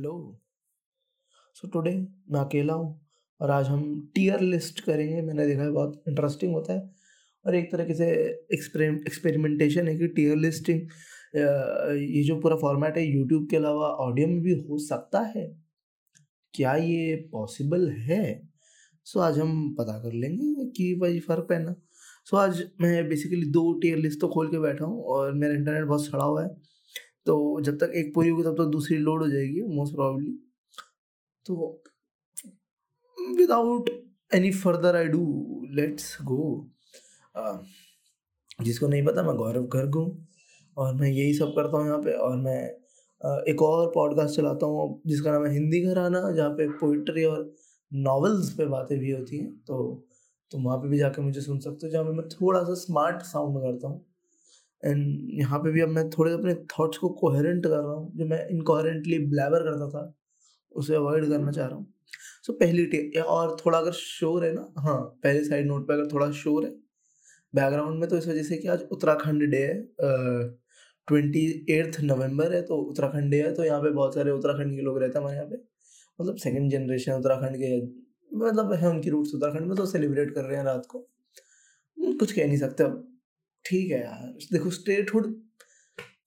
Hello so today मैं अकेला हूँ और आज हम टीयर लिस्ट करेंगे। मैंने देखा है बहुत इंटरेस्टिंग होता है और एक तरीके से एक्सपेरिमेंटेशन है कि टीयर लिस्टिंग ये जो पूरा फॉर्मेट है यूट्यूब के अलावा ऑडियो में भी हो सकता है। क्या ये पॉसिबल है? सो आज हम पता कर लेंगे कि भाई फ़र्क पहना सो आज मैं बेसिकली दो टीयर लिस्ट तो खोल के बैठा हूँ और मेरा इंटरनेट बहुत सड़ा हुआ है। तो जब तक एक पूरी होगी तब तक दूसरी लोड हो जाएगी मोस्ट प्रॉब्ली तो without any further ado let's go जिसको नहीं पता मैं गौरव गर्ग हूँ और मैं यही सब करता हूँ यहाँ पे और मैं एक और पॉडकास्ट चलाता हूँ जिसका नाम है हिंदी घराना, जहाँ पे पोइट्री और नॉवेल्स पे बातें भी होती हैं। तो तुम वहाँ पे भी जाकर मुझे सुन सकते हो, जहाँ पे मैं थोड़ा सा स्मार्ट साउंड करता हूँ। एंड यहाँ पे भी अब मैं थोड़े अपने थॉट्स को कोहेरेंट कर रहा हूँ जो मैं इनकोहेरेंटली ब्लैबर करता था उसे अवॉइड करना चाह रहा हूँ। सो so, पहली टे और थोड़ा अगर शोर है ना हाँ पहले साइड नोट पे अगर थोड़ा शोर है बैकग्राउंड में तो इस वजह से कि आज उत्तराखंड डे है ट्वेंटी एट्थ नवंबर है तो उत्तराखंड डे है तो यहाँ पे बहुत सारे उत्तराखंड के लोग रहते हैं हमारे यहाँ पे। मतलब सेकेंड जनरेशन उत्तराखंड के मतलब है उनकी रूट्स उत्तराखंड में तो सेलिब्रेट कर रहे हैं रात को। कुछ कह नहीं सकते अब। ठीक है यार। देखो स्टेटहुड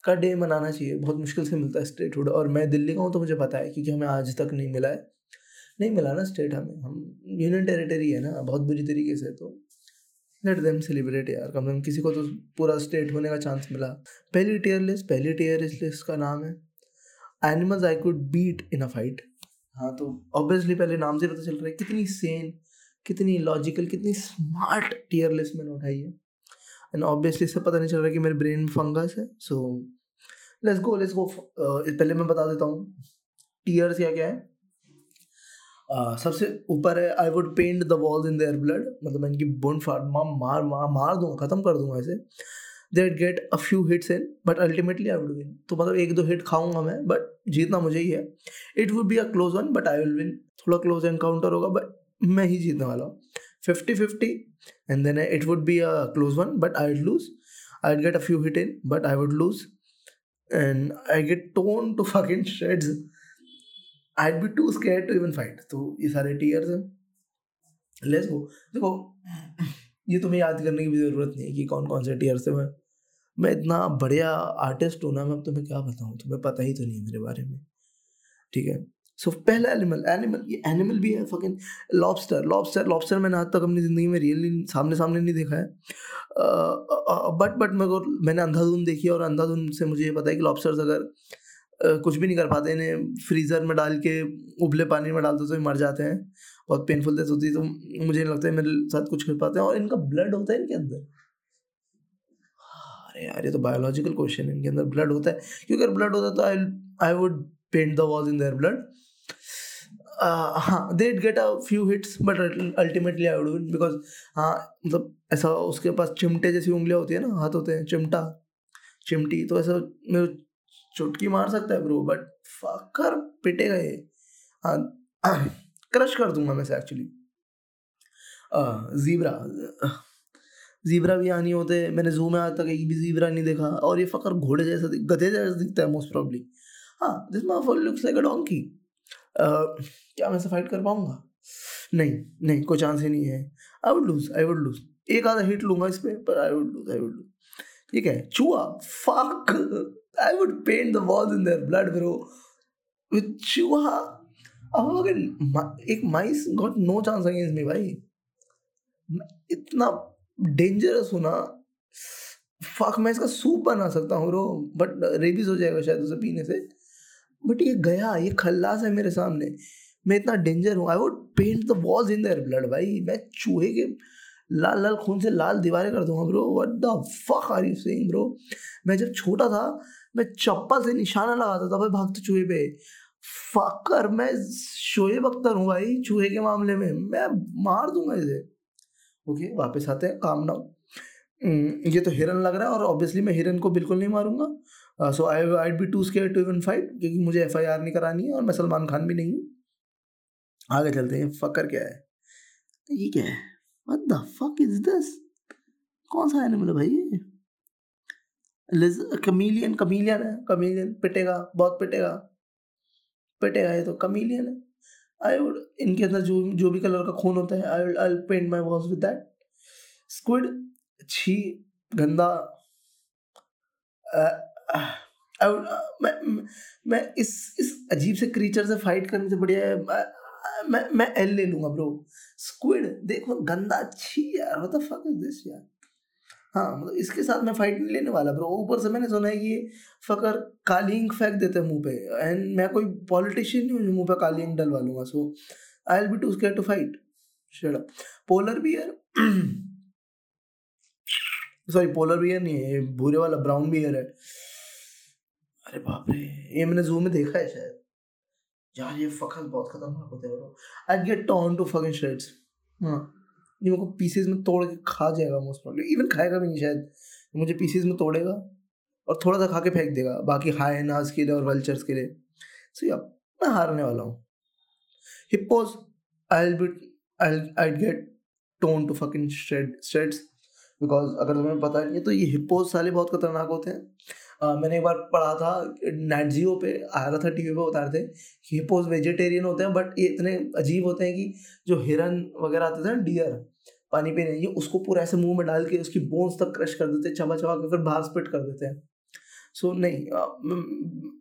का डे मनाना चाहिए। बहुत मुश्किल से मिलता है स्टेटहुड और मैं दिल्ली का हूँ तो मुझे पता है क्योंकि हमें आज तक नहीं मिला है। नहीं मिला ना स्टेट हमें। हम यूनियन टेरिटरी है ना, बहुत बुरी तरीके से तो लेट देम सेलिब्रेट यार। कम से कम किसी को तो पूरा स्टेट होने का चांस मिला। पहली टीयर लिस्ट पहली टीयर लिस्ट का नाम है। Animals I could beat in a fight हाँ तो ऑब्वियसली पहले नाम से पता चल रहा है। कितनी सेन कितनी लॉजिकल कितनी स्मार्ट टीयर लिस्ट मैंने उठाई है। एंड ऑब्वियसली इससे पता नहीं चल रहा कि मेरे ब्रेन में फंगस है so let's go let's go पहले मैं बता देता हूँ टीयर्स क्या क्या है? Uh, सबसे ऊपर है I would paint the walls in their blood मतलब मैं इनकी बोन फाड़ मार मार मार मार दूँगा खत्म कर दूँगा ऐसे that get a few hits in but ultimately I would win तो मतलब एक दो हिट खाऊँगा मैं बट जीतना मुझे ही है। It would be a close one but I will win थोड़ा क्लोज एनकाउंटर होगा बट मैं ही जीतने वाला हूँ। Fifty fifty and then it would be a close one but i'd lose i'd get a few hit in but i would lose and i get torn to fucking shreds i'd be too scared to even fight तो ये सारे tears हैं let's go देखो ये तुम्हें याद करने की भी ज़रूरत नहीं है कि कौन कौन से टीयर्स है मैं मैं इतना बढ़िया आर्टिस्ट हूँ ना मैं तुम्हें क्या बताऊँ तुम्हें पता ही तो नहीं है मेरे बारे में ठीक है सो so, पहला एनिमल एनिमल ये एनिमल भी है फकिंग लॉबस्टर लॉबस्टर लॉबस्टर मैंने आज तक अपनी ज़िंदगी में रियली सामने सामने नहीं देखा है। बट बट को मैंने अंधाधुन देखी और अंधाधुन से मुझे ये पता है कि लॉबस्टर्स अगर कुछ भी नहीं कर पाते इन्हें फ्रीज़र में डाल के उबले पानी में डाल दो तो मर जाते हैं। बहुत पेनफुल डेथ होती है तो मुझे नहीं लगता है मेरे साथ कुछ कर पाते हैं और इनका ब्लड होता है इनके अंदर। अरे यार ये तो बायोलॉजिकल क्वेश्चन है इनके अंदर ब्लड होता है। क्योंकि अगर ब्लड होता है तो I I would paint the walls in their blood that get a few hits but ultimately I would because हाँ मतलब ऐसा उसके पास चिमटे जैसी उंगलियाँ होती है ना, हाथ होते हैं, चिमटा, चिमटी तो ऐसा मेरे चुटकी मार सकता है ब्रो बट फकर पिटेगा ये। हाँ क्रश कर दूँगा मैं से एक्चुअली जीब्रा जीब्रा भी यहाँ नहीं होते, मैंने जू में आज तक एक भी जीब्रा नहीं देखा, और ये फकर घोड़े जैसा गधे जैसा दिखता है मोस्ट प्रॉब्ली हाँ this my looks like a donkey क्या मैं से फाइट कर पाऊँगा? नहीं नहीं, कोई चांस ही नहीं है। I would lose I would lose एक आधा हिट लूँगा इस पर I would lose I would lose ठीक है? चूहा? Fuck I would paint the walls in their blood bro with चूहा? अब अगर एक mice got no chance against me भाई। इतना डेंजरस हूँ ना। फक मैं इसका सूप बना सकता हूँ ब्रो बट रेबीज हो जाएगा शायद उसे पीने से। बट ये गया, ये खल्लास है मेरे सामने। मैं इतना डेंजर हूँ। I would paint the walls in their blood भाई। मैं चूहे के लाल लाल खून से लाल दीवारें कर दूँगा bro what the fuck are you saying bro मैं जब छोटा था, मैं चप्पल से निशाना लगाता था भाई भागते चूहे पे। फकर मैं शोएब अख्तर हूँ भाई चूहे के मामले में। मैं मार दूँगा इसे। ओके वापस आते हैं। काम ना ये तो हिरन लग रहा है और ऑब्वियसली मैं हिरन को बिल्कुल नहीं मारूँगा। So I I be too scare to even fight क्योंकि मुझे एफ़ आई आर नहीं करानी है और मैं सलमान खान भी नहीं हूँ। आगे चलते हैं फकर क्या है ये क्या है? What the fuck is this कौन सा एनिमल है भाई कमीलियन कमीलियन है कमीलियन पिटेगा, बहुत पिटेगा। पिटेगा ये तो कमीलियन है। आई वुड इनके अंदर जो जो भी कलर का खून होता है I I paint my walls with that squid छी, गंदा। वुड मैं मैं इस इस अजीब से क्रीचर से फाइट करने से बढ़िया है। मैं मैं एल ले लूँगा ब्रो स्क्विड देखो, गंदा छी यार what the fuck is this यार? हाँ मतलब इसके साथ मैं फाइट नहीं लेने वाला ब्रो ऊपर से मैंने सुना है कि ये फकर कालिंग फेंक देते हैं मुँह पे। एंड मैं कोई पॉलिटिशियन नहीं हूँ मुँह पे कालिंग डलवा लूँगा so I will be too scare to fight shade polar bear sorry polar bear नहीं है भूरे वाला ब्राउन बियर है। अरे बाप रे, ये मैंने जू में देखा है शायद। यार, ये फकर बहुत खतरनाक होते हैं bro I get torn to fucking shreds हाँ। ये मेरे को पीसेज में तोड़ के खा जाएगा मोस्ट प्रॉब्लम इवन खाएगा भी नहीं शायद। मुझे पीसेज में तोड़ेगा और थोड़ा सा खा के फेंक देगा। बाकी हाई नाज के लिए और वल्चर्स के लिए। सो या मैं हारने वाला हूँ। Hippos I be I I get torn to fucking shred shreds because अगर तुम्हें पता नहीं है तो ये हिप्पोज साले बहुत खतरनाक होते हैं। मैंने एक बार पढ़ा था नेट जियो पे आया था टीवी पे थे। कि हिप्पोज वेजिटेरियन होते हैं बट ये इतने अजीब होते हैं कि जो हिरन वगैरह आते थे ना डियर पानी पीने ये उसको पूरा ऐसे मुँह में डाल के उसकी बोन्स तक क्रश कर देते हैं चबा चबा के फिर बाहर स्पिट कर देते हैं। सो so, नहीं आ, म,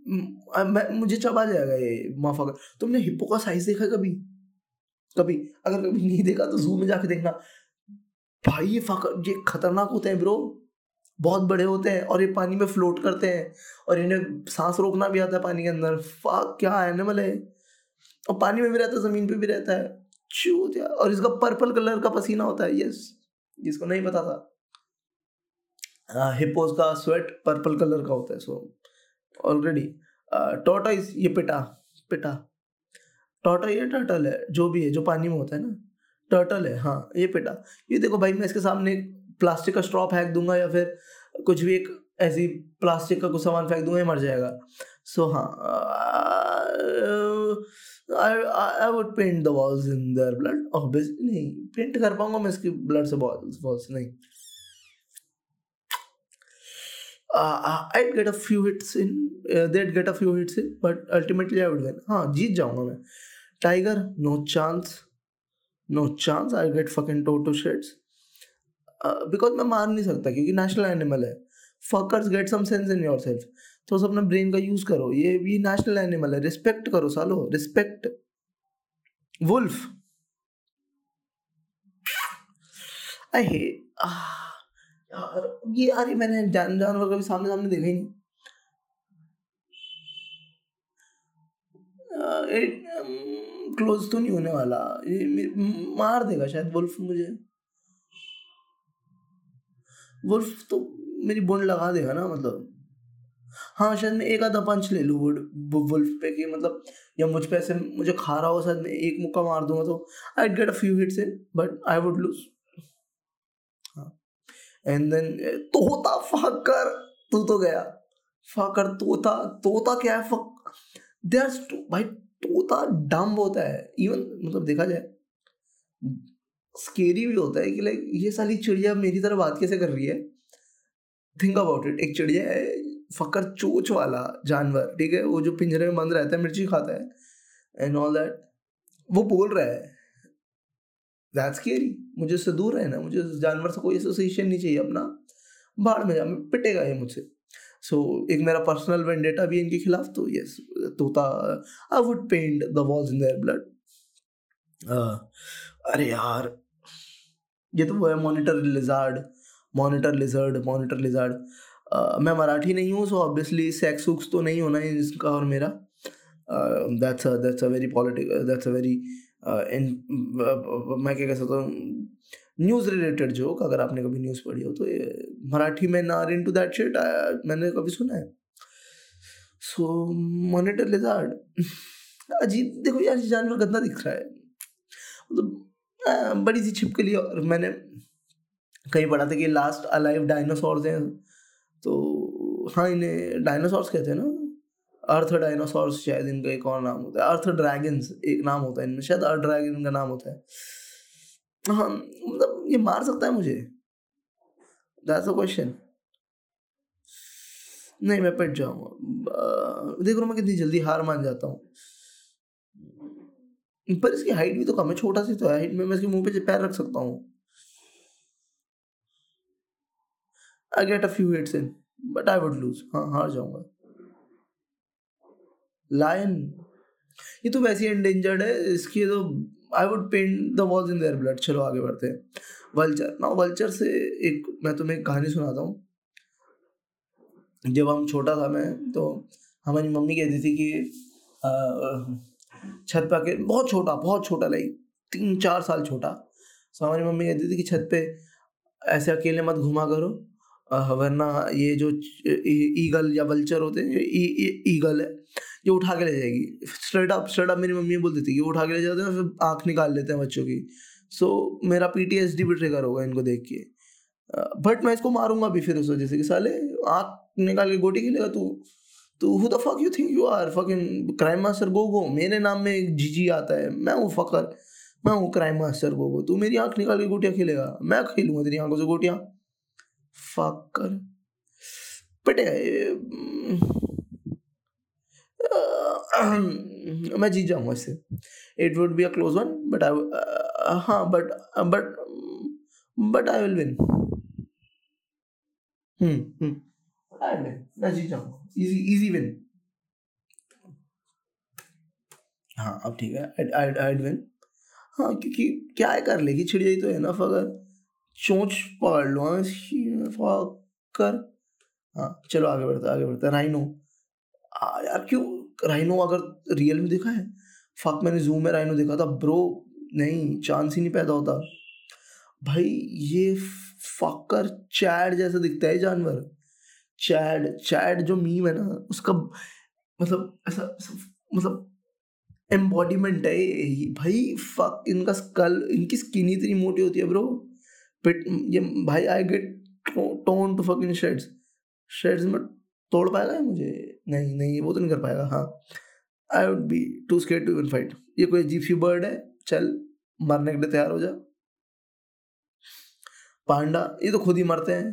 म, म, मुझे चबा जाएगा ये माफा कर तुमने हिप्पो का साइज़ देखा कभी? कभी? अगर कभी नहीं देखा तो जू में जाके देखना। भाई ये फकर ये खतरनाक होते हैं ब्रो बहुत बड़े होते हैं और ये पानी में फ्लोट करते हैं और इन्हें सांस रोकना भी आता है पानी के अंदर। फाक क्या एनिमल है और पानी में भी रहता है ज़मीन पे भी रहता है। चूत यार। और इसका पर्पल कलर का पसीना होता है यस जिसको नहीं पता था। हिपोज हाँ, का स्वेट पर्पल कलर का होता है सो ऑलरेडी टोटाइस ये पिटा पिटा। टोटा ये टर्टल है जो भी है जो पानी में होता है ना। टर्टल है हाँ ये पिटा। ये देखो भाई मैं इसके सामने प्लास्टिक का स्ट्रॉ फेंक दूँगा या फिर कुछ भी एक ऐसी प्लास्टिक का कुछ सामान फेंक दूँगा ये मर जाएगा सो हाँ I would paint the walls in their blood. Obviously नहीं पेंट कर पाऊँगा मैं इसकी ब्लड से walls walls नहीं uh, I'd get a few hits in uh, they'd get a few hits in but ultimately I would win हाँ जीत जाऊँगा मैं tiger no chance no chance I get fucking toto shits because मैं मार नहीं सकता क्योंकि नेशनल एनिमल है। Fuckers, get some sense in yourself. तो अपना ब्रेन का यूज़ करो। ये भी नेशनल एनिमल है। रिस्पेक्ट करो सालो। रिस्पेक्ट वुल्फ आई हेट यार, ये यार मैंने जान जानवर कभी सामने सामने देखा ही नहीं। क्लोज तो नहीं होने वाला। ये मार देगा शायद वुल्फ मुझे। वुल्फ तो मेरी बुंड लगा देगा ना मतलब। हाँ शायद मैं एक आधा पंच ले लूँ वुल्फ पे कि मतलब या मुझ पे ऐसे मुझे खा रहा हो, शायद मैं एक मुक्का मार दूँगा तो I get a few hits in but I would lose and then तोता फकर तू तो गया। फकर तोता तोता क्या है, फक दे भाई, तोता डम्ब होता है। इवन मतलब देखा जाए स्केरी भी होता है कि लाइक ये सारी चिड़िया मेरी तरह बात कैसे कर रही है? थिंक अबाउट इट एक चिड़िया है फकर चोच वाला जानवर ठीक है? वो जो पिंजरे में बंद रहता है मिर्ची खाता है एंड ऑल दैट वो बोल रहा है दैट्स केरी मुझे उससे दूर रहना मुझे उस जानवर से कोई एसोसिएशन नहीं चाहिए अपना। बाढ़ में जा पिटेगा ये मुझसे. सो so, एक मेरा पर्सनल वेंडेटा भी इनके खिलाफ तो यस तोता I would paint the walls in their blood अरे यार ये तो वो है monitor lizard monitor lizard monitor lizard मैं मराठी नहीं हूँ सो ऑब्वियसली सेक्स उक्स तो नहीं होना है इसका और मेरा। That's that's a very politic that's a very in मैं क्या कह सकता हूँ न्यूज़ रिलेटेड जोक अगर आपने कभी न्यूज़ पढ़ी हो तो मराठी में नार इन टू दैट शिट मैंने कभी सुना है। सो मॉनिटर लिजार्ड अजीब, देखो यार जानवर गंदा दिख रहा है। मतलब बड़ी सी छिपकली और मैंने कहीं पढ़ा था कि लास्ट अलाइव डायनासोर्स हैं। तो हाँ इन्हें डायनासोर्स कहते हैं ना? अर्थ डायनासोर्स शायद इनका एक और नाम होता है। अर्थ ड्रैगन्स एक नाम होता है इनमें। शायद अर्थ ड्रैगन का नाम होता है। हाँ मतलब ये मार सकता है मुझे। दैट्स अ क्वेश्चन नहीं, मैं पिट जाऊँगा। देख रहा मैं कितनी जल्दी हार मान जाता हूँ। पर इसकी हाइट भी तो कम है छोटा सी तो है। हाइट में मैं इसके मुँह पे पैर रख सकता हूँ। I get a few hits in but I would lose हाँ हार जाऊँगा। लायन ये तो वैसे एंडेंजर्ड है। इसकी तो I would paint the walls in their blood चलो आगे बढ़ते हैं। वल्चर ना वल्चर से एक, मैं तुम्हें एक कहानी सुनाता हूँ। जब हम छोटा था मैं तो हमारी मम्मी कहती थी कि छत पे आके बहुत छोटा बहुत छोटा लाइक तीन चार साल छोटा। सो हमारी मम्मी कहती थी कि छत पे ऐसे अकेले मत घुमा करो। वरना ये जो ईगल या वल्चर होते हैं ईगल है जो उठा के ले जाएगी। स्ट्रेट अप स्ट्रेट अप मेरी मम्मी बोलती थी कि वो उठा के ले जाते हैं फिर आँख निकाल लेते हैं बच्चों की। सो so, मेरा पी टी एस डी भी ट्रिगर होगा इनको देख के। बट मैं इसको मारूँगा भी फिर उस वजह से कि साले आँख निकाल के गोटी खेलेगा तू। तो who the fuck you think you are fucking crime master Gogo मेरे नाम में एक जीजी आता है। मैं हूँ फकर। मैं हूँ क्राइम मास्टर गो गो तू मेरी आँख निकाल के गोटियाँ खेलेगा। मैं खेलूँगा तेरी आँखों से गोटियाँ। फकर पटे मैं जीत जाऊँगा इससे। It would be a close one but I हाँ but but but I will win hmm hmm. मैं जीत जाऊँगा इजी इजी विन हाँ अब ठीक है. आई आई विन हाँ क्योंकि क्या है कर लेगी? छिड़ जाई तो है ना अगर चोंच पकड़ लो हाँ कर. हाँ चलो आगे बढ़ते आगे बढ़ते. राइनो यार, क्यों? राइनो अगर रियल में देखा है? फक मैंने जूम में राइनो देखा था. ब्रो नहीं चांस ही नहीं पैदा होता. भाई, ये फकर चैड जैसा दिखता है, जानवर. चैड चैड जो मीम है ना, उसका मतलब ऐसा मतलब एम्बॉडीमेंट है भाई फक इनका स्कल इनकी स्किन इतनी मोटी होती है ब्रो पिट ये भाई I get torn to fucking shreds shreds में तोड़ पाएगा मुझे? नहीं नहीं, वो तो नहीं कर पाएगा हाँ। I would be too scared to even fight ये कोई अजीब सी बर्ड है, चल, मरने के लिए तैयार हो जा। पांडा, ये तो खुद ही मरते हैं।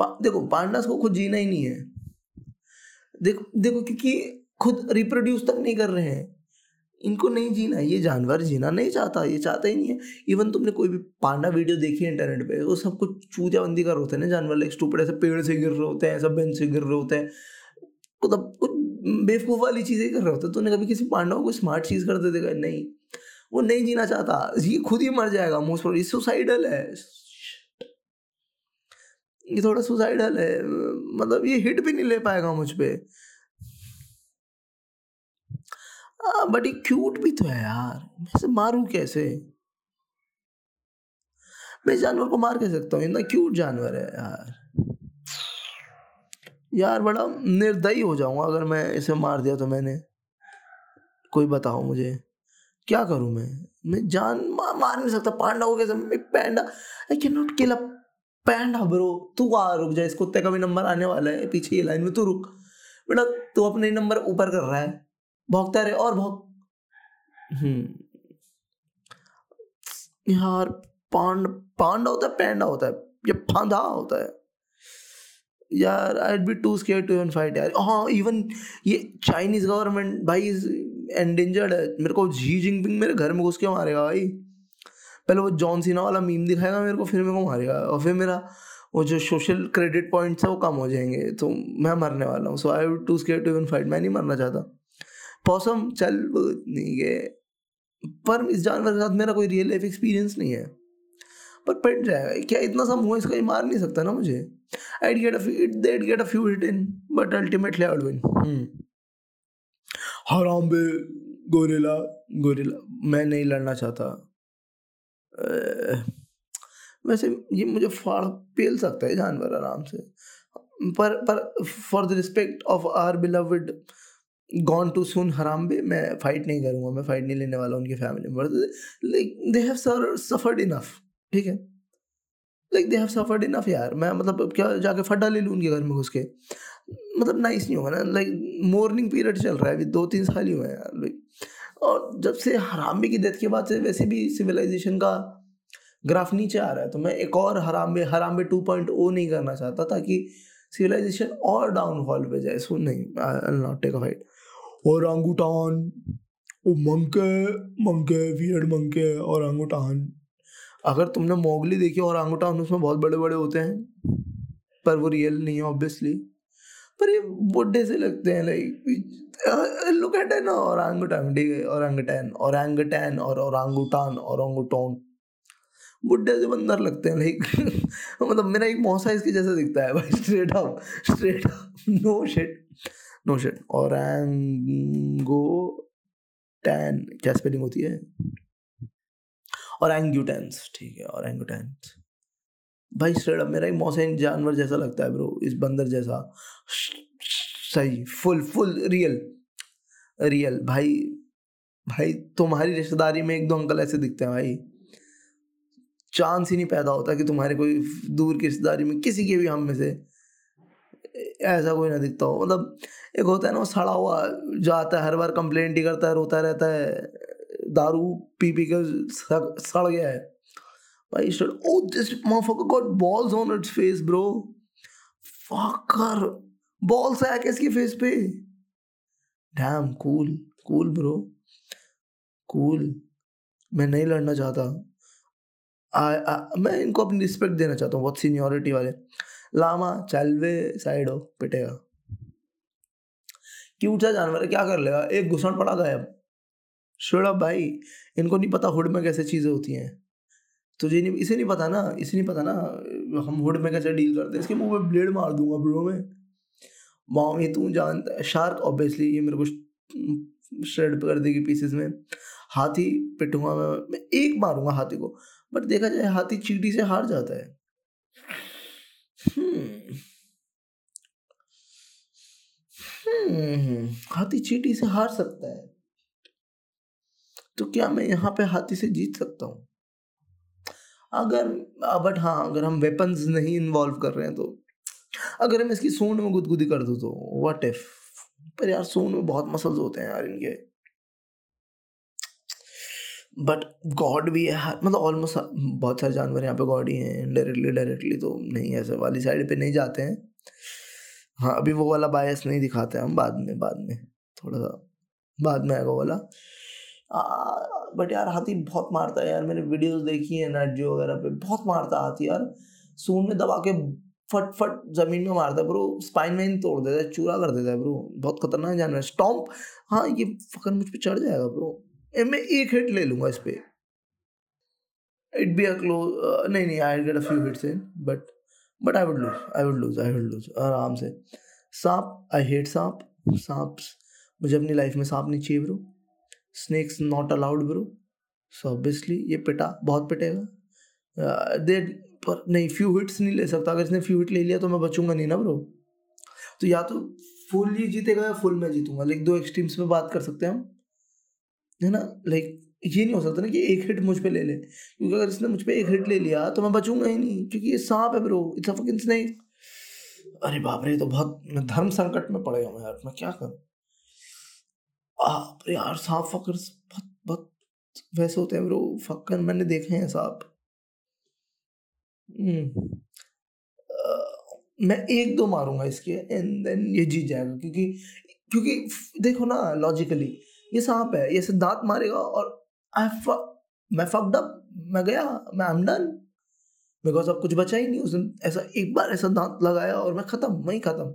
पा, देखो पांडास को खुद जीना ही नहीं है। देखो देखो क्योंकि खुद रिप्रोड्यूस तक नहीं कर रहे हैं। इनको नहीं जीना ये जानवर जीना नहीं चाहता ये चाहता ही नहीं है। इवन तुमने कोई भी पांडा वीडियो देखी है इंटरनेट पे वो सब कुछ चूतियाबंदी कर होते हैं ना जानवर लाइक स्टूपड ऐसे पेड़ से गिर रहे होते हैं ऐसा बेंच से गिर रहे होते हैं। मतलब कुछ बेवकूफ़ वाली चीज़ें कर रहे होते हैं। तूने कभी किसी पांडा को स्मार्ट चीज़ करते देखा? नहीं। वो नहीं जीना चाहता ये खुद ही मर जाएगा मोस्ट प्रोबली सुसाइडल है। ये थोड़ा सुसाइडल है। मतलब ये हिट भी नहीं ले पाएगा मुझ पर बट ये क्यूट भी तो है यार। मैं मारूं कैसे? मैं इस जानवर को मार कैसे सकता हूँ? इतना क्यूट जानवर है यार। यार बड़ा निर्दयी हो जाऊँगा अगर मैं इसे मार दिया तो मैंने। कोई बताओ मुझे। क्या करूँ मैं? मैं जान मा, मार नहीं सकता। पांडा हो मैं panda. I can not kill a panda bro तू आ, रुक जा इस कुत्ते का भी नंबर आने वाला है, पीछे ये लाइन में तू रुक। बेटा, तू अपने नंबर ऊपर कर रहा है। भोगता रहे और भोग हम्म। यार, पांड, पांडा होता है, पैंडा होता है। ये फांदा होता है। यार I be too scared to even fight यार। हाँ इवन ये चाइनीज़ गवर्नमेंट भाई एंडेंजर्ड है। मेरे को जी जिंगपिंग मेरे घर में घुस के मारेगा भाई। पहले वो जॉन सीना वाला मीम दिखाएगा मेरे को, फिर मेरे को मारेगा। और फिर मेरा वो जो सोशल क्रेडिट पॉइंट्स है वो कम हो जाएँगे तो मैं मरने वाला हूँ। So I too scared to even fight मैं नहीं मरना चाहता। पॉसम चल नहीं गए पर इस जानवर के साथ मेरा कोई रियल लाइफ एक्सपीरियंस नहीं है। पर पिट जाएगा। क्या इतना सा मुँह इसका मार नहीं सकता ना मुझे। I get that get a few hit in but ultimately I win हराम बे, गोरिल्ला गोरिल्ला। मैं नहीं लड़ना चाहता। वैसे ये मुझे फाड़ पेल सकता है जानवर आराम से। पर पर for the respect of our beloved gone to सुन हराम भी मैं फाइट नहीं करूँगा, मैं फाइट नहीं लेने वाला उनकी फैमिली में like they have sir suffered enough ठीक है? Like they have suffered enough यार, मैं मतलब क्या जाके फटा ले लूँ उनके घर में घुस के? मतलब नाइस नहीं होगा ना? लाइक मॉर्निंग पीरियड चल रहा है, अभी दो तीन साल ही हुए हैं यार लाइक और जब से हराम की डेथ के बाद से वैसे भी सिविलाइजेशन का ग्राफ नीचे आ रहा है तो मैं एक और हरामे हरामे टू पॉइंट ओ नहीं करना चाहता ताकि सिविलाइजेशन और डाउनफॉल पे जाए। सुन नहीं I not take a fight और ओ मंके मंके वियर्ड मंके और अंगुटान अगर तुमने मोगली देखी और अंगुटान उसमें बहुत बड़े बड़े होते हैं पर वो रियल नहीं है ऑब्वियसली पर ये बुढ़े से लगते हैं लाइक एट एन औरंगुटान ठीक है औरंगटैन औरंगटैन और औरंगुटान औरंगुटोन बुढ़े से बंदर लगते हैं लाइक मतलब मेरा एक मौसा इसके जैसा दिखता है, भाई straight up straight up no shit no shit orangutan क्या स्पेलिंग होती है? और एंग्यूटेंस ठीक है और एंग्यूटेंस भाई स्ट्रेट अप मेरा एक मौसम जानवर जैसा लगता है ब्रो इस बंदर जैसा. सही फुल फुल रियल रियल भाई भाई तुम्हारी रिश्तेदारी में एक दो अंकल ऐसे दिखते हैं भाई। चांस ही नहीं पैदा होता कि तुम्हारे कोई दूर की रिश्तेदारी में किसी के भी हम में से ऐसा कोई ना दिखता हो। मतलब एक होता है ना वो सड़ा हुआ जाता है हर बार कंप्लेंट ही करता है रोता रहता है दारू पी पी के सड़ गया है। said, Oh, this motherfucker got balls on its face, bro. Balls है क्या इसकी फेस पे। Damn cool cool bro cool मैं नहीं लड़ना चाहता। आ, आ, मैं इनको अपनी रिस्पेक्ट देना चाहता हूँ बहुत सीनियोरिटी वाले। लामा चलवे साइड हो पिटेगा। क्यूट सा जानवर क्या कर लेगा? एक घुसण पड़ा गायब। शुड़ भाई इनको नहीं पता हुड में कैसे चीज़ें होती हैं। तुझे नहीं इसे नहीं पता ना इसे नहीं पता ना हम हुड में कैसे डील करते हैं। इसके मुँह में ब्लेड मार दूँगा ब्रो में। माम ये तू जानता है, शार्क ऑब्वियसली ये मेरे को श्रेड कर देगी पीसेस में। हाथी पिटूँगा मैं मैं एक मारूँगा हाथी को बट देखा जाए हाथी चीटी से हार जाता है। हम्म हम्म हाथी चीटी से हार सकता है। तो क्या मैं यहाँ पे हाथी से जीत सकता हूँ? अगर बट हाँ अगर हम वेपन्स नहीं इन्वॉल्व कर रहे हैं तो। अगर मैं इसकी सूंड में गुदगुदी कर दूँ तो वट इफ़ पर यार, सूंड में बहुत मसल्स होते हैं यार इनके। बट गॉड भी है मतलब ऑलमोस्ट बहुत सारे जानवर यहाँ पे गॉड ही हैं डायरेक्टली डायरेक्टली तो नहीं, ऐसे वाली साइड पे नहीं जाते हैं। हाँ अभी वो वाला बायस नहीं दिखाते हम, बाद में बाद में, थोड़ा सा, बाद में आएगा वाला। बट यार, हाथी बहुत मारता है यार, मैंने वीडियोस देखी है नेट जो वगैरह पे, बहुत मारता हाथी यार। सून में दबा के फट फट ज़मीन में मारता है, ब्रो। स्पाइन में तोड़ देता है, चूरा कर देता है, ब्रो। बहुत खतरनाक जानवर है। स्टॉम्प हाँ ये फकर मुझ पर चढ़ जाएगा, ब्रो। मैं एक हिट ले लूँगा इस पे। इट बी अ क्लोज नहीं नहीं I get a few hits in but but I would lose I would lose I would lose आराम से। सांप आई हेट सांप। सांप मुझे अपनी लाइफ में सांप नहीं चाहिए, bro. Snakes not allowed bro. So obviously ये पिटा, बहुत पिटेगा। दे पर नहीं फ्यू हिट्स नहीं ले सकता। अगर इसने फ्यू हिट ले लिया तो मैं बचूँगा नहीं ना ब्रो तो या तो फुल ही जीतेगा या फुल मैं जीतूँगा। लाइक दो एक्सट्रीम्स में बात कर सकते हैं हम। है ना? लाइक ये नहीं हो सकता ना कि एक हिट मुझ पे ले ले। क्योंकि अगर इसने मुझ पे एक हिट ले लिया तो मैं बचूँगा ही नहीं। क्योंकि ये सांप है ब्रो इट्स फकिंग स्नेक अरे बाप रे तो बहुत, मैं धर्म संकट में पड़ेगा मैं यार। मैं क्या करूँ? आप यार, सांप फकर बहुत बहुत वैसे होते हैं ब्रो फकर मैंने देखे हैं सांप। मैं एक दो मारूँगा इसके एंड देन ये जीत जाएगा, क्योंकि क्योंकि देखो ना लॉजिकली ये सांप है, ये दांत मारेगा, और आई मैं अप मैं गया, मैं एम डन बिकॉज़ अब कुछ बचा ही नहीं, उस दिन ऐसा, एक बार ऐसा दांत लगाया, और मैं ख़त्म, वहीं ख़त्म।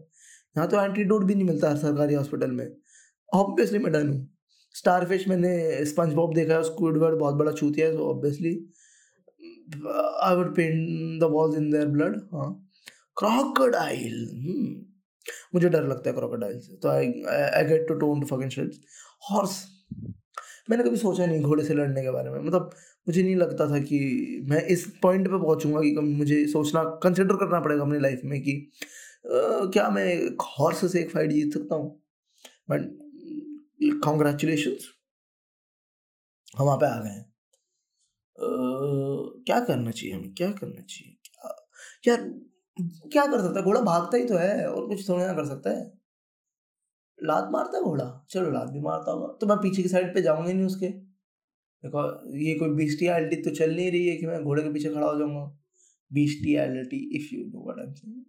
यहाँ तो एंटीडोट भी नहीं मिलता सरकारी हॉस्पिटल में। ऑब्वियसली मैं डन हूँ। स्टारफिश मैंने स्पंज बॉब देखा है स्क्विडवर्ड बहुत बड़ा छूतिया है so obviously I would paint the walls in their blood हाँ। क्रोकोडाइल मुझे डर लगता है क्रोकोडाइल से। तो I I get to torn fucking shits horse मैंने कभी सोचा नहीं घोड़े से लड़ने के बारे में। मतलब मुझे नहीं लगता था कि मैं इस पॉइंट पे पहुंचूँगा कि मुझे सोचना कंसिडर करना पड़ेगा अपनी लाइफ में कि uh, क्या मैं एक हॉर्स से एक फाइट जीत सकता हूँ? बट कॉन्ग्रेचुलेशन हम वहाँ पे आ गए क्या करना चाहिए हमें? क्या करना चाहिए? क्या यार क्या कर सकता है? घोड़ा भागता ही तो है और कुछ थोड़ा ना कर सकता है। लात मारता है घोड़ा? चलो लात भी मारता होगा। तो मैं पीछे की साइड पे जाऊँगा नहीं उसके। देखो, ये कोई बीस्टियालिटी तो चल नहीं रही है कि मैं घोड़े के पीछे खड़ा हो जाऊँगा। Bestiality if you know what I am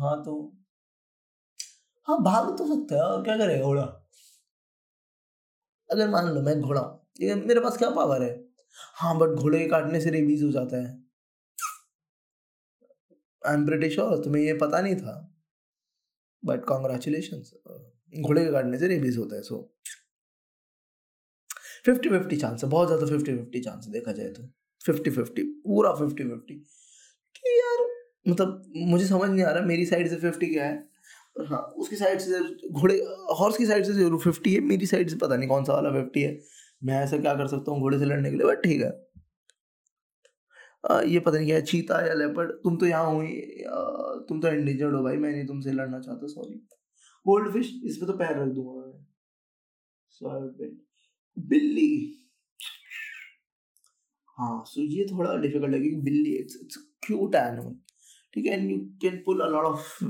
हाँ तो हाँ भाग तो सकता है। और क्या करेगा घोड़ा? अगर मान लो मैं घोड़ा हूँ मेरे पास क्या पावर है? हाँ बट घोड़े के काटने से रेबीज हो जाता है। आई एम ब्रिटिश और तुम्हें ये पता नहीं था। बट कॉन्ग्रेचुलेशन घोड़े के काटने से रेबीज होता है सो फिफ्टी फिफ्टी चांस है, बहुत ज़्यादा फिफ्टी फिफ्टी चांस देखा जाए तो। फिफ्टी फिफ्टी पूरा फिफ्टी फिफ्टी कि यार मतलब मुझे समझ नहीं आ रहा, मेरी साइड से फिफ्टी क्या है? हाँ उसकी साइड से, घोड़े हॉर्स की साइड से ज़रूर फिफ्टी है, मेरी साइड से पता नहीं कौन सा वाला फिफ्टी है। मैं ऐसा क्या कर सकता हूँ? घोड़े से लड़ने के लिए बट ठीक है। आ, ये पता नहीं क्या चीता या लेपर्ड। तुम तो यहाँ हुई तुम तो एंडेंजर्ड हो भाई मैं नहीं तुमसे लड़ना चाहता सॉरी गोल्ड फ़िश इस पर तो पैर रख दूँगा मैं। बिल्ली। हाँ सो ये थोड़ा डिफ़िकल्ट है क्योंकि बिल्ली इट्स इट्स क्यूट एनिमल ठीक है and you can pull a lot of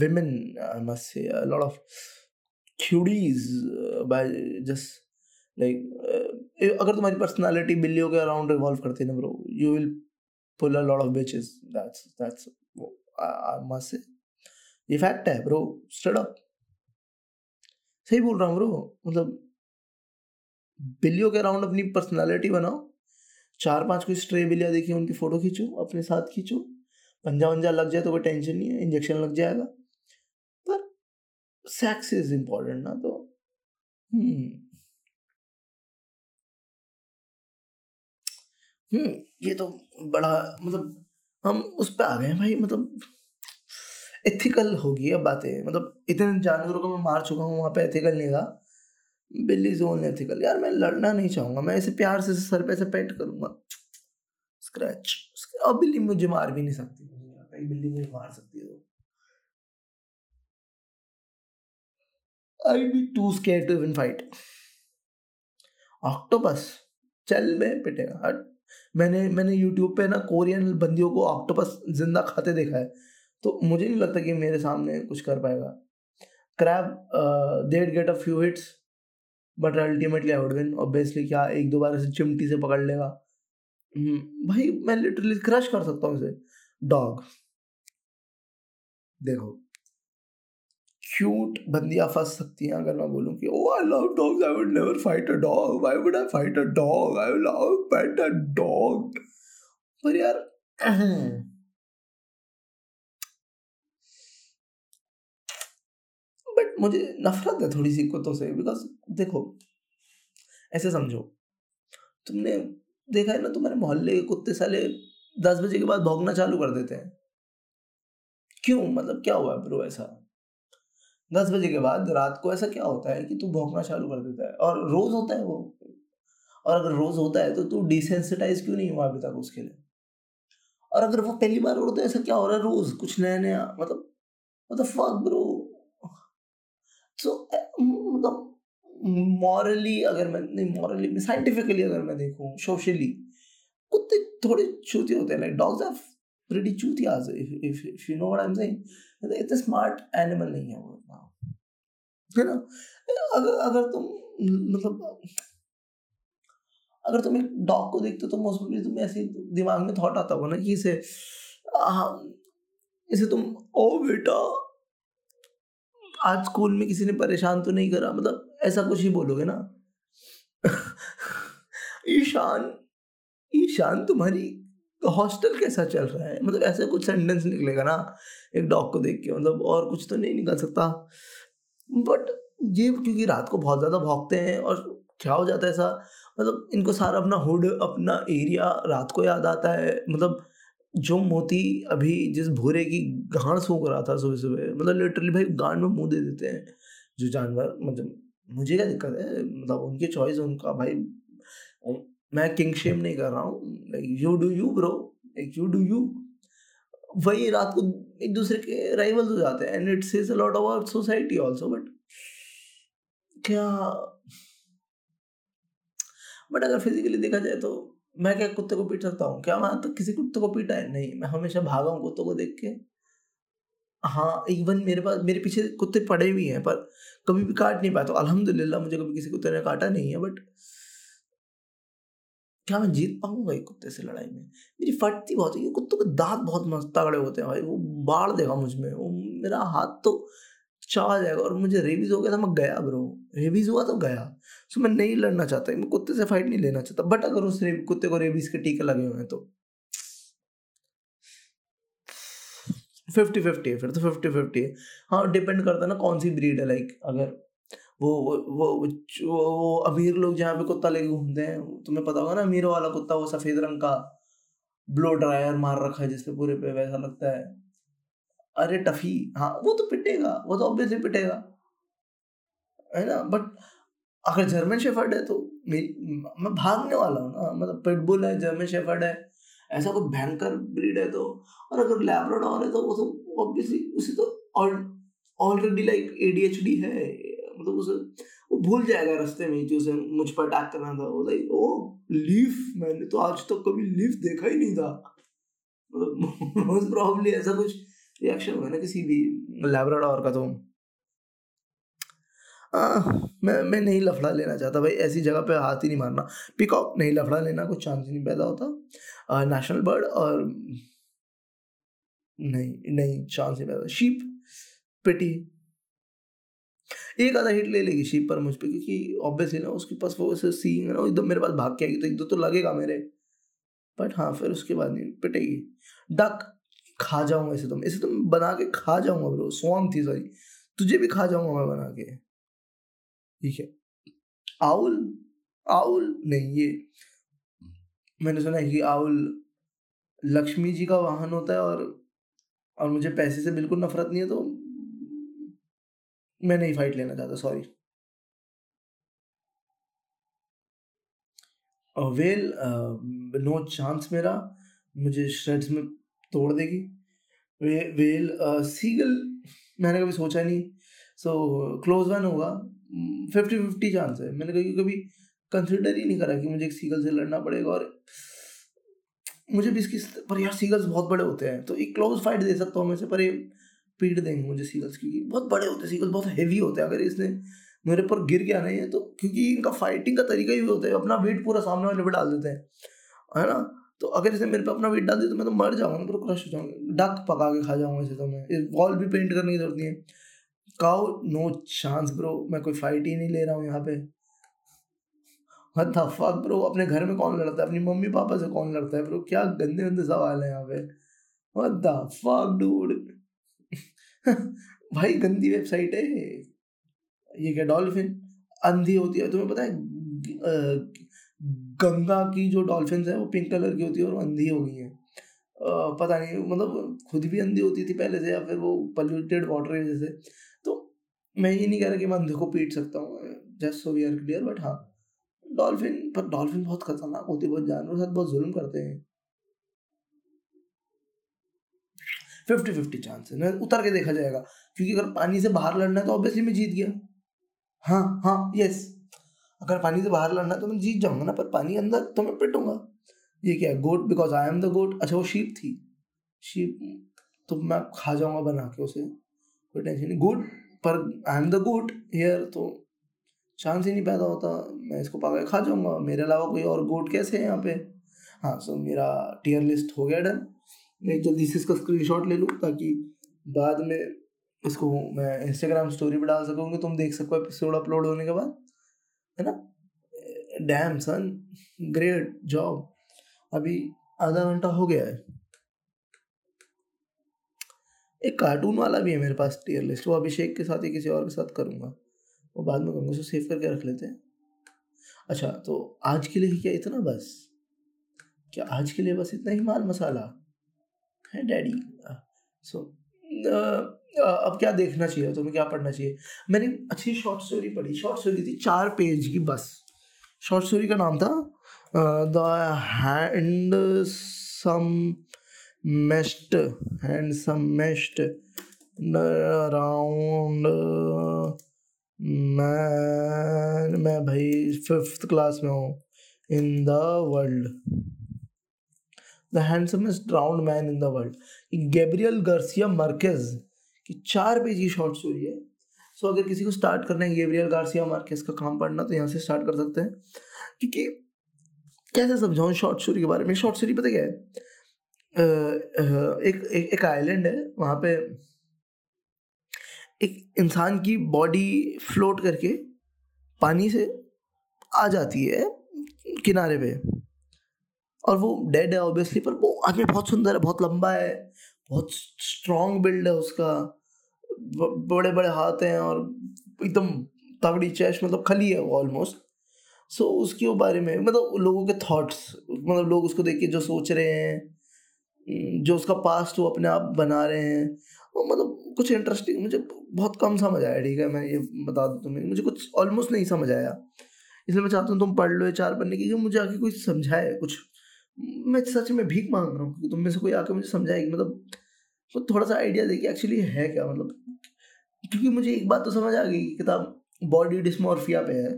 women must say a lot of cuties uh, by just like uh, अगर तुम्हारी पर्सनालिटी बिल्लियों के अराउंड रिवॉल्व करती है ना bro you will pull a lot of bitches that's that's I must say ये fact है bro stud up सही बोल रहा हूँ ब्रो मतलब बिल्लियों के अराउंड अपनी पर्सनालिटी बनाओ। चार पाँच कोई स्ट्रे बिल्लियाँ देखी उनकी फ़ोटो खींचो अपने साथ खींचो। पंजा वंजा लग जाए तो कोई टेंशन नहीं है इंजेक्शन लग जाएगा। पर सेक्स इज़ इम्पोर्टेंट ना तो हम्म ये तो बड़ा मतलब हम उस पर आ गए भाई मतलब एथिकल होगी अब बातें। मतलब इतने जानवरों को मैं मार चुका हूँ, वहाँ पे एथिकल नहीं था। बिल्ली जोन एथिकल यार मैं लड़ना नहीं चाहूँगा, मैं इसे प्यार से सर पे से पेट करूँगा। स्क्रैच अब बिल्ली मुझे मार भी नहीं सकती। मुझे बिल्ली मुझे मार सकती है I be too scared to even fight octopus चल में पिटेगा। हट मैंने मैंने यूट्यूब पे ना कोरियन बंदियों को ऑक्टोपस ज़िंदा खाते देखा है। तो मुझे नहीं लगता कि मेरे सामने कुछ कर पाएगा। Crab they'd get a few hits but ultimately I would win obviously क्या एक दो बार ऐसे चिमटी से पकड़ लेगा। हम्म, भाई मैं लिटरली क्रश कर सकता हूँ इसे। डॉग देखो। क्यूट बंदियाँ फंस सकती हैं अगर मैं बोलूँ कि ओ I love dogs I would never fight a dog why would I fight a dog I love pet a dog पर यार बट मुझे नफरत है थोड़ी सी कुत्तों से बिकॉज़ देखो, ऐसे समझो, तुमने देखा है ना, तुम्हारे मोहल्ले के कुत्ते साले दस बजे के बाद भोगना चालू कर देते हैं। क्यों? मतलब क्या हुआ ब्रो ऐसा? दस बजे के बाद रात को ऐसा क्या होता है कि तू भोंकना चालू कर देता है और रोज होता है वो? और अगर रोज होता है तो तू डिसेंसिटाइज क्यों नहीं हुआ अभी तक उसके लिए? और अगर वो पहली बार उड़ते ऐसा क्या हो रहा है रोज? कुछ नया नया मतलब मतलब फक ब्रो सो मतलब मॉरली अगर मैं, नहीं मॉरली साइंटिफिकली अगर मैं देखूँ सोशली कुत्ते थोड़े चूती होते हैं like dogs are pretty if if if you know what I am saying इतने स्मार्ट एनिमल नहीं है वो इतना है ना अगर अगर तुम मतलब अगर तुम एक डॉग को देखते हो तो मोस्ट प्रोबेबली तुम्हें ऐसे दिमाग में थॉट आता होगा ना कि इसे इसे तुम, ओ बेटा, आज स्कूल में किसी ने परेशान तो नहीं करा? मतलब ऐसा कुछ ही बोलोगे ना। ईशान ईशान तुम्हारी हॉस्टल कैसा चल रहा है? मतलब ऐसे कुछ सेंटेंस निकलेगा ना, एक डॉग को देख के मतलब और कुछ तो नहीं निकल सकता। बट ये क्योंकि रात को बहुत ज़्यादा भौंकते हैं और क्या हो जाता है ऐसा? मतलब इनको सारा अपना हुड अपना एरिया रात को याद आता है। मतलब जो मोती अभी जिस भूरे की गांड सूख रहा था सुबह सुबह मतलब लिटरली भाई गांड में मुँह दे देते हैं जो जानवर मतलब मुझे क्या दिक्कत है? मतलब उनकी चॉइस उनका भाई मैं किंग शेम नहीं कर रहा हूँ। You do you bro like you do you वही रात को एक दूसरे के राइवल्स हो जाते हैं and it says a lot about society also but क्या? बट अगर फिजिकली देखा जाए तो मैं क्या कुत्ते को पीट सकता हूँ? क्या मैं तो किसी कुत्ते को पीटा है? नहीं, मैं हमेशा भागा हूँ कुत्तों को देख के। हाँ इवन मेरे पास, मेरे पीछे कुत्ते पड़े हुए हैं, पर कभी भी काट नहीं पाया तो अल्हम्दुलिल्लाह मुझे कभी किसी कुत्ते ने काटा नहीं है बट क्या मैं जीत पाऊँगा एक कुत्ते से लड़ाई में? मेरी फटती बहुत है। कुत्तों के दांत बहुत मस्त तगड़े होते हैं भाई। वो बाढ़ देगा मुझमें। वो मेरा हाथ तो चाह जाएगा और मुझे रेबीज हो गया था, मैं गया ब्रो। रेबीज हुआ तो गया। सो मैं नहीं लड़ना चाहता। मैं कुत्ते से फाइट नहीं लेना चाहता। बट अगर उस कुत्ते को रेबीज के टीके लगे हुए हैं तो। फिफ्टी फिफ्टी है फिर तो फिफ्टी फिफ्टी है। हाँ डिपेंड करता है ना कौन सी ब्रीड है लाइक अगर वो वो वो वो, अमीर लोग जहाँ पे कुत्ता लेके घूमते हैं तुम्हें पता होगा ना अमीर वाला कुत्ता वो सफ़ेद रंग का ब्लो ड्रायर मार रखा है जिसपे पूरे पे वैसा लगता है। अरे टफी हाँ वो तो पिटेगा वो तो ऑब्वियसली पिटेगा। है ना? बट अगर जर्मन शेफर्ड है तो मैं भागने वाला हूँ ना मतलब पिटबुल है जर्मन शेफर्ड है ऐसा कोई भयंकर ब्रीड है तो और अगर लैब्राडोर है तो वो तो ऑब्वियसली उसे तो ऑलरेडी लाइक एडीएचडी है मतलब उसे वो भूल जाएगा रास्ते में कि उसे मुझ पर अटैक करना था। वो लाइक ओ लीफ मैंने तो आज तक कभी लीफ देखा ही नहीं था। मतलब मोस्ट प्रॉब्ली ऐसा कुछ रिएक्शन हुआ ना किसी भी लैब्राडोर का तो। आ, मैं मैं नहीं लफड़ा लेना चाहता भाई ऐसी जगह पे हाथ ही नहीं मारना। पिकॉक नहीं लफड़ा लेना कुछ चांस ही नहीं पैदा होता। नेशनल बर्ड और नहीं नहीं चांस नहीं पैदा। शीप पिटी एक आधा हिट ले लेगी शीप पर मुझ पर क्योंकि ऑब्वियसली ना उसके पास वो सींग है ना एकदम मेरे पास भाग के आएगी तो एक दो तो लगेगा मेरे। बट हाँ फिर उसके बाद नहीं, पिटेगी। डक खा जाऊँगा इसे तुम इसे तुम बना के खा जाऊँगा ब्रो स्वाम थी सॉरी तुझे भी खा जाऊँगा मैं बना के। ठीक है। आउल आउल नहीं, ये। मैंने सुना है कि आउल लक्ष्मी जी का वाहन होता है और और मुझे पैसे से बिल्कुल नफरत नहीं है तो मैं नहीं फाइट लेना चाहता सॉरी वेल नो चांस मेरा, मुझे श्रेड्स में तोड़ देगी। वे वेल सीगल मैंने कभी सोचा नहीं। सो क्लोज वन होगा। फिफ्टी फिफ्टी चांस है। मैंने कभी कभी कंसिडर ही नहीं करा कि मुझे एक सीगल से लड़ना पड़ेगा और मुझे भी इसकी पर यार सीगल्स बहुत बड़े होते हैं। तो एक क्लोज फाइट दे सकता हूँ मैं से पर ये पीट देंगे मुझे सीगल्स की। बहुत बड़े होते हैं सीगल्स बहुत हैवी होते हैं। अगर इसने मेरे पर गिर गया नहीं है तो क्योंकि इनका फाइटिंग का तरीका ही होता है, अपना वेट पूरा सामने वाले पे डाल देते हैं। है ना? तो अगर इसे मेरे पे अपना वेट डाल दिया तो मैं तो मर जाऊँगा पूरा क्रश हो जाऊँगा। डक पका के खा जाऊँगा इसे तो मैं। वॉल भी पेंट करने की ज़रूरत नहीं है। काउ नो चांस ब्रो मैं कोई फाइट ही नहीं ले रहा हूँ यहाँ पे। Fuck ब्रो अपने घर में कौन लड़ता है? अपनी मम्मी पापा से कौन लड़ता है ब्रो क्या गंदे गंदे सवाल है यहाँ पे। Fuck, dude? भाई, गंदी वेबसाइट है। ये क्या डॉल्फिन? अंधी होती है। तुम्हें पता है गंगा की जो डॉल्फिन है, वो पिंक कलर की होती है और अंधी हो गई है। पता नहीं मतलब खुद भी अंधी होती थी पहले से या फिर वो पल्यूटेड वाटर की वजह से तो मैं ये नहीं कह रहा कि मैं अंधे को पीट सकता हूँ just so we are clear but हाँ डॉल्फिन, पर डॉल्फिन बहुत खतरनाक होती है, बहुत जानवर साथ बहुत जुल्म करते हैं। फिफ्टी फिफ्टी चांस है उतर के देखा जाएगा। क्योंकि अगर पानी से बाहर लड़ना है तो ऑब्वियसली मैं जीत गया। हाँ हाँ यस अगर पानी से बाहर लड़ना है तो मैं जीत जाऊँगा ना, पर पानी अंदर तो मैं पिटूँगा। ये क्या है? Goat because I am the goat अच्छा वो शीप थी। शीप तो मैं खा जाऊँगा बना के उसे। कोई टेंशन नहीं। गुड पर I am the good hair तो चांस ही नहीं पैदा होता। मैं इसको पाकर खा जाऊँगा। मेरे अलावा कोई और गोट कैसे है यहाँ पे? हाँ सो मेरा टीयर लिस्ट हो गया डन मैं जल्दी से इसका स्क्रीन ले लूँ ताकि बाद में इसको मैं इंस्टाग्राम स्टोरी पर डाल सकूँ तुम देख सको एपिसोड अपलोड होने के बाद। है ना? डैम सन ग्रेट जॉब अभी आधा घंटा हो गया है। एक कार्टून वाला भी है मेरे पास टीयर लिस्ट वो अभिषेक के साथ ही किसी और के साथ करूँगा। वो बाद में करूँगा उसको सेव करके रख लेते हैं। अच्छा तो आज के लिए क्या इतना बस? क्या आज के लिए बस इतना ही माल मसाला? है डैडी। सो अब क्या देखना चाहिए तुम्हें क्या पढ़ना चाहिए? मैंने अच्छी शॉर्ट स्टोरी पढ़ी। शॉर्ट स्टोरी थी चार पेज की बस। शॉर्ट स्टोरी का नाम था the handsomest handsomest around मैं मैं भाई फिफ्थ क्लास में हूँ। In the world. The handsomest drowned man in the world Gabriel Garcia Marquez की चार पेज की शॉर्ट स्टोरी है। सो so, अगर किसी को स्टार्ट करना है गैब्रियल गार्सिया मार्केज का काम पढ़ना तो यहाँ से स्टार्ट कर सकते हैं। क्योंकि कैसे समझाऊँ शॉर्ट स्टोरी के बारे में? शॉर्ट स्टोरी पता क्या है? एक एक, एक आइलैंड है वहाँ पे एक इंसान की बॉडी फ्लोट करके पानी से आ जाती है किनारे पे। और वो डेड है ऑब्वियसली पर वो आदमी बहुत सुंदर है बहुत लंबा है बहुत स्ट्रॉन्ग बिल्ड है उसका। बड़े बड़े हाथ हैं और एकदम तगड़ी चेस्ट मतलब खली है वो ऑलमोस्ट सो so, उसके बारे में मतलब लोगों के थॉट्स मतलब लोग उसको देख के जो सोच रहे हैं जो उसका पास्ट वो अपने आप बना रहे हैं वो मतलब कुछ इंटरेस्टिंग मुझे बहुत कम समझ आया ठीक है मैं ये बता दूँ तुम्हें मुझे कुछ ऑलमोस्ट नहीं समझ आया। इसलिए मैं चाहता हूँ तुम पढ़ लो ये चार पढ़ने की मुझे आके कोई समझाए कुछ। मैं सच में भीख मांग रहा हूँ, क्योंकि तुम में से कोई आके मुझे समझाएगी। मतलब तो थोड़ा सा आइडिया दे कि एक्चुअली है क्या? मतलब क्योंकि मुझे एक बात तो समझ आ गई कि किताब बॉडी डिस्मोर्फिया पे है।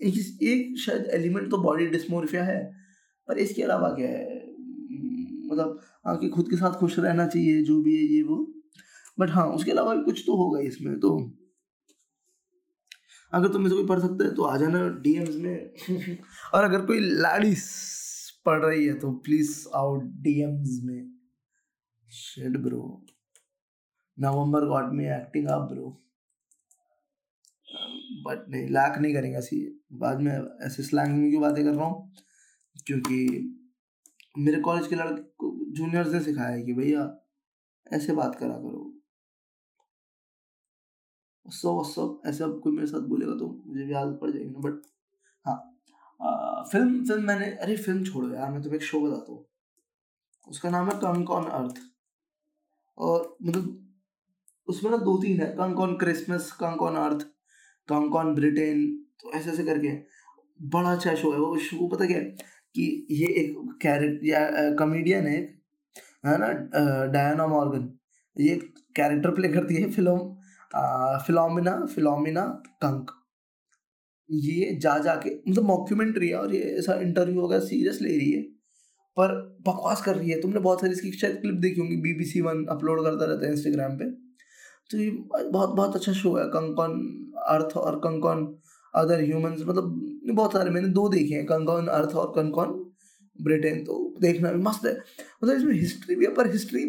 एक एक शायद एलिमेंट तो बॉडी डिस्मोर्फिया है, पर इसके अलावा क्या है? मतलब आके खुद के साथ खुश रहना चाहिए, जो भी है ये वो। बट हाँ उसके अलावा भी कुछ तो होगा इसमें तो अगर तुम इसे कोई पढ़ सकते हैं तो आ जाना डीएम्स में। और अगर कोई लाड़ीस पढ़ रही है तो प्लीज़ आओ डीएम्स में। शेड ब्रो नवंबर गॉड में एक्टिंग अप ब्रो बट नहीं लैक नहीं करेंगे ऐसी। बाद में ऐसे स्लैंग की बातें कर रहा हूँ, क्योंकि मेरे कॉलेज के लड़के को जूनियर्स ने सिखाया है कि भैया, ऐसे बात करा करो। सो सब, ऐसे अब कोई मेरे साथ बोलेगा तो मुझे भी आदत पड़ जाएगी ना बट फ़िल्म फ़िल्म मैंने, अरे फ़िल्म छोड़ो यार, मैं तुम्हें एक शो बताता हूँ। उसका नाम है कंक ऑन अर्थ। और मतलब उसमें ना दो तीन है, Cunk on Christmas, Cunk on Earth, Cunk on Britain तो ऐसे ऐसे करके। बड़ा अच्छा शो है, वो शो पता क्या है कि ये एक कैरेक्टर कॉमेडियन है है ना डायना मॉर्गन ये कैरेक्टर प्ले करती है फ़िल्म फिलोमिना फिलोमिना कंक। ये जा जाके मतलब मॉक्यूमेंट्री है और ये ऐसा इंटरव्यू होगा सीरियस ले रही है। पर बकवास कर रही है। तुमने बहुत सारी इसकी शायद क्लिप देखी होंगी बीबीसी वन अपलोड करता रहता है इंस्टाग्राम पे। तो ये बहुत बहुत अच्छा शो है। कंकॉन अर्थ और कंकॉन अदर ह्यूमंस मतलब बहुत सारे, मैंने दो देखे हैं, कंकॉन अर्थ और कंकॉन ब्रिटेन तो देखना भी मस्त है। मतलब इसमें हिस्ट्री भी है, पर हिस्ट्री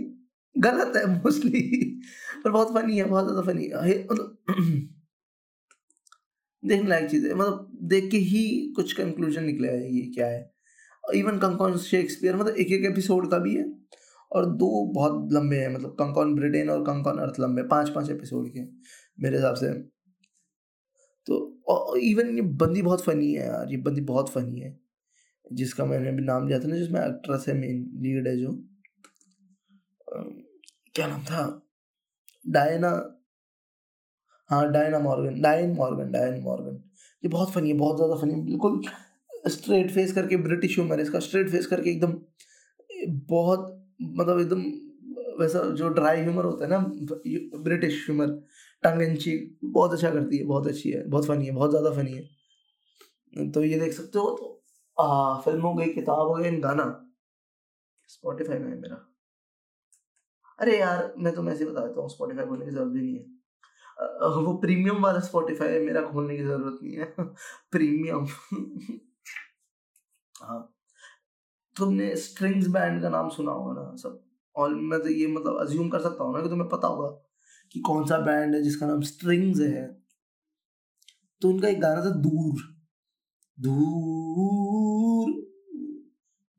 गलत है मोस्टली पर बहुत फनी है, बहुत ज़्यादा फनी है मतलब देखने लायक चीज़ है। मतलब देख के ही कुछ कंक्लूजन निकलेगा ये क्या है। इवन कंकॉन शेक्सपियर मतलब एक एक एपिसोड का भी है और दो बहुत लंबे हैं मतलब कंकॉन ब्रिटेन और कंकॉन अर्थ लंबे पाँच पाँच एपिसोड के मेरे हिसाब से। तो इवन ये बंदी बहुत फनी है यार, ये बंदी बहुत फनी है। जिसका मैंने अभी नाम लिया था ना, जिसमें एक्ट्रेस है मेन लीड है जो। क्या नाम था? डायना हाँ Diana Morgan Diane Morgan Diane Morgan ये बहुत फनी है बहुत ज़्यादा फनी है। बिल्कुल स्ट्रेट फेस करके ब्रिटिश ह्यूमर है इसका स्ट्रेट फेस करके एकदम बहुत मतलब एकदम वैसा जो ड्राई ह्यूमर होता है ना British humour tongue and cheek बहुत अच्छा करती है बहुत अच्छी है बहुत फनी है बहुत ज़्यादा फनी है। तो ये देख सकते हो तो आ, फ़िल्म हो गई किताब हो गई गाना। स्पॉटिफाई में है मेरा। अरे यार मैं तो ऐसे बता देता हूँ स्पॉटिफाई खोलने की ज़रूरत भी नहीं है। वो प्रीमियम वाला स्पॉटिफाई है, मेरा खोलने की ज़रूरत नहीं है। प्रीमियम हाँ। तुमने स्ट्रिंग्स बैंड का नाम सुना होगा ना, सब। और मैं तो ये मतलब अज्यूम कर सकता हूँ ना कि तुम्हें पता होगा कि कौन सा बैंड है जिसका नाम स्ट्रिंग्स है। तो उनका एक गाना था दूर। दूर।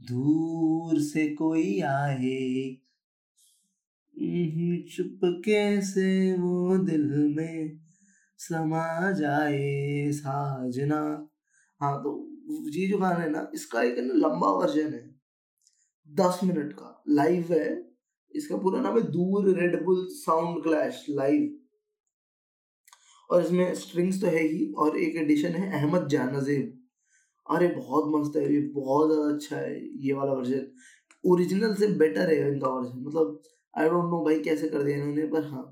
दूर से कोई आए चुप कैसे वो दिल में समा जाए साजना? हाँ तो ये जो गाना है ना, इसका एक ना लंबा वर्जन है। दस मिनट का लाइव है। इसका पूरा नाम है दूर रेडबुल साउंड क्लैश लाइव और इसमें स्ट्रिंग्स तो है ही, और एक एडिशन है अहमद जानजेब अरे, बहुत मस्त है, ये बहुत ज़्यादा अच्छा है, ये वाला वर्जन ओरिजिनल से बेटर है इनका वर्जन मतलब आई डोंट नो भाई कैसे कर दिया इन्होंने, पर हाँ।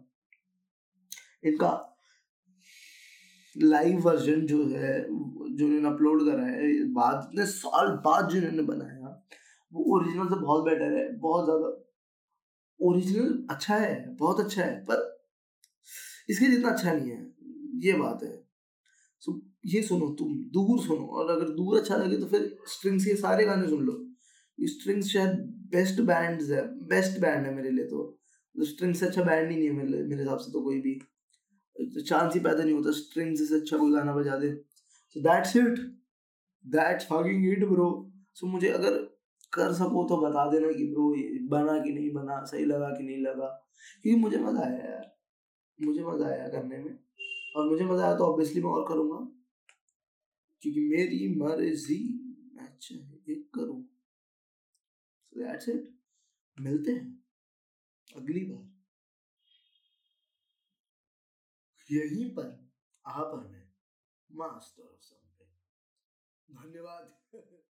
इनका लाइव वर्जन जो है, जो इन्होंने अपलोड करा है बाद, इतने साल बाद जो इन्होंने बनाया, वो ओरिजिनल से बहुत बेटर है, बहुत ज़्यादा ओरिजिनल अच्छा है, बहुत अच्छा है, पर इसके जितना अच्छा नहीं है, ये बात है। सो ये सुनो तुम, दूर सुनो, और अगर दूर अच्छा लगे तो फिर स्ट्रिंग्स के सारे गाने सुन लो। स्ट्रिंग्स शायद बेस्ट बैंड है बेस्ट बैंड है मेरे लिए तो। स्ट्रिंग से अच्छा बैंड ही नहीं है मेरे मेरे हिसाब से तो कोई भी। चांस ही पैदा नहीं होता स्ट्रिंग से अच्छा कोई गाना बजा दे। So that's it that's fucking it bro so मुझे अगर कर सको तो बता देना कि ब्रो बना कि नहीं बना, सही लगा कि नहीं लगा। क्योंकि मुझे मज़ा आया यार, मुझे मज़ा आया करने में। और मुझे मज़ा आया तो ऑब्वियसली मैं और करूँगा। क्योंकि मेरी मर्ज़ी, मैं चाहे करूँ। सो दैट्स इट मिलते हैं। अगली बार। यहीं पर आ हमें मास्टर ऑफ़ समथिंग धन्यवाद।